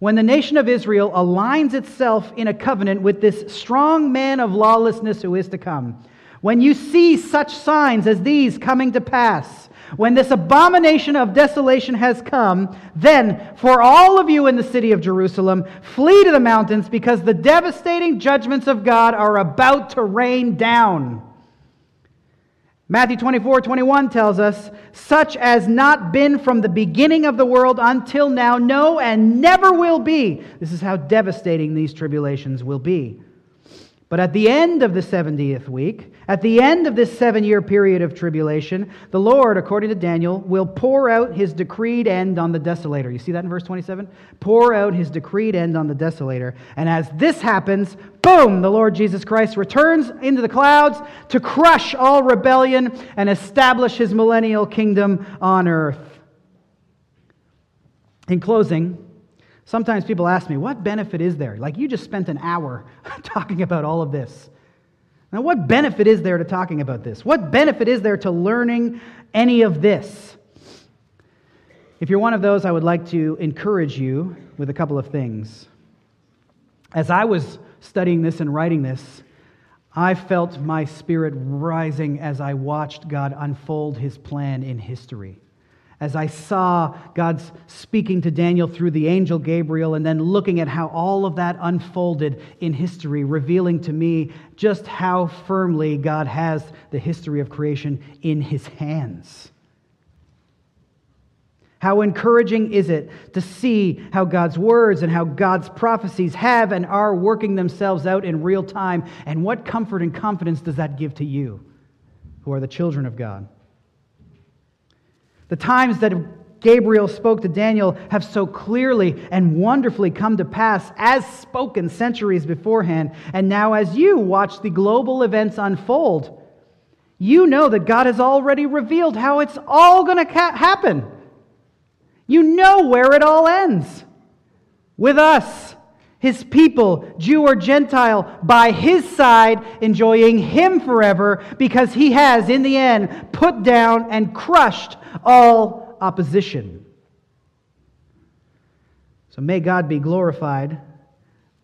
when the nation of Israel aligns itself in a covenant with this strong man of lawlessness who is to come, when you see such signs as these coming to pass, When this abomination of desolation has come, then for all of you in the city of Jerusalem, flee to the mountains because the devastating judgments of God are about to rain down. Matthew 24, 21 tells us, such as not been from the beginning of the world until now, no, and never will be. This is how devastating these tribulations will be. But at the end of the 70th week, at the end of this seven year period of tribulation, the Lord, according to Daniel, will pour out his decreed end on the desolator. You see that in verse 27? Pour out his decreed end on the desolator. And as this happens, boom, the Lord Jesus Christ returns into the clouds to crush all rebellion and establish his millennial kingdom on earth. In closing, Sometimes people ask me, what benefit is there? Like, you just spent an hour talking about all of this. Now, what benefit is there to talking about this? What benefit is there to learning any of this? If you're one of those, I would like to encourage you with a couple of things. As I was studying this and writing this, I felt my spirit rising as I watched God unfold his plan in history as I saw God's speaking to Daniel through the angel Gabriel and then looking at how all of that unfolded in history, revealing to me just how firmly God has the history of creation in his hands. How encouraging is it to see how God's words and how God's prophecies have and are working themselves out in real time? And what comfort and confidence does that give to you, who are the children of God? The times that Gabriel spoke to Daniel have so clearly and wonderfully come to pass as spoken centuries beforehand. And now, as you watch the global events unfold, you know that God has already revealed how it's all going to happen. You know where it all ends with us his people, Jew or Gentile, by his side, enjoying him forever because he has, in the end, put down and crushed all opposition. So may God be glorified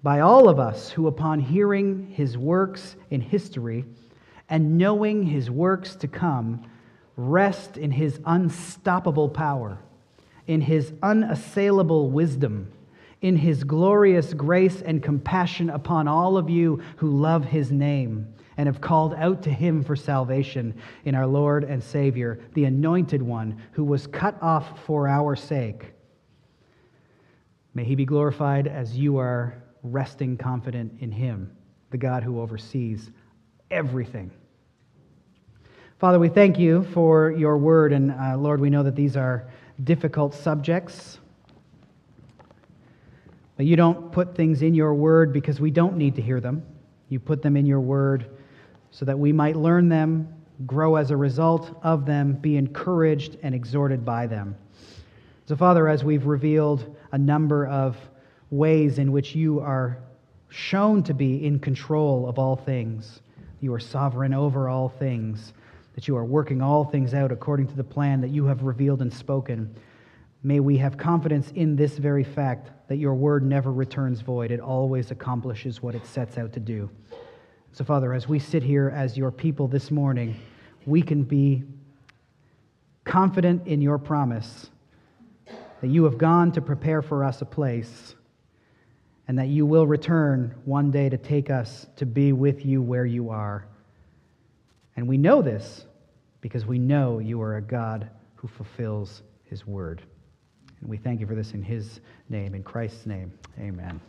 by all of us who, upon hearing his works in history and knowing his works to come, rest in his unstoppable power, in his unassailable wisdom in his glorious grace and compassion upon all of you who love his name and have called out to him for salvation in our Lord and Savior, the Anointed One, who was cut off for our sake. May he be glorified as you are resting confident in him, the God who oversees everything. Father, we thank you for your word, and uh, Lord, we know that these are difficult subjects. But you don't put things in your word because we don't need to hear them. You put them in your word so that we might learn them, grow as a result of them, be encouraged and exhorted by them. So, Father, as we've revealed a number of ways in which you are shown to be in control of all things, you are sovereign over all things, that you are working all things out according to the plan that you have revealed and spoken. May we have confidence in this very fact that your word never returns void. It always accomplishes what it sets out to do. So, Father, as we sit here as your people this morning, we can be confident in your promise that you have gone to prepare for us a place and that you will return one day to take us to be with you where you are. And we know this because we know you are a God who fulfills his word. And we thank you for this in his name, in Christ's name. Amen.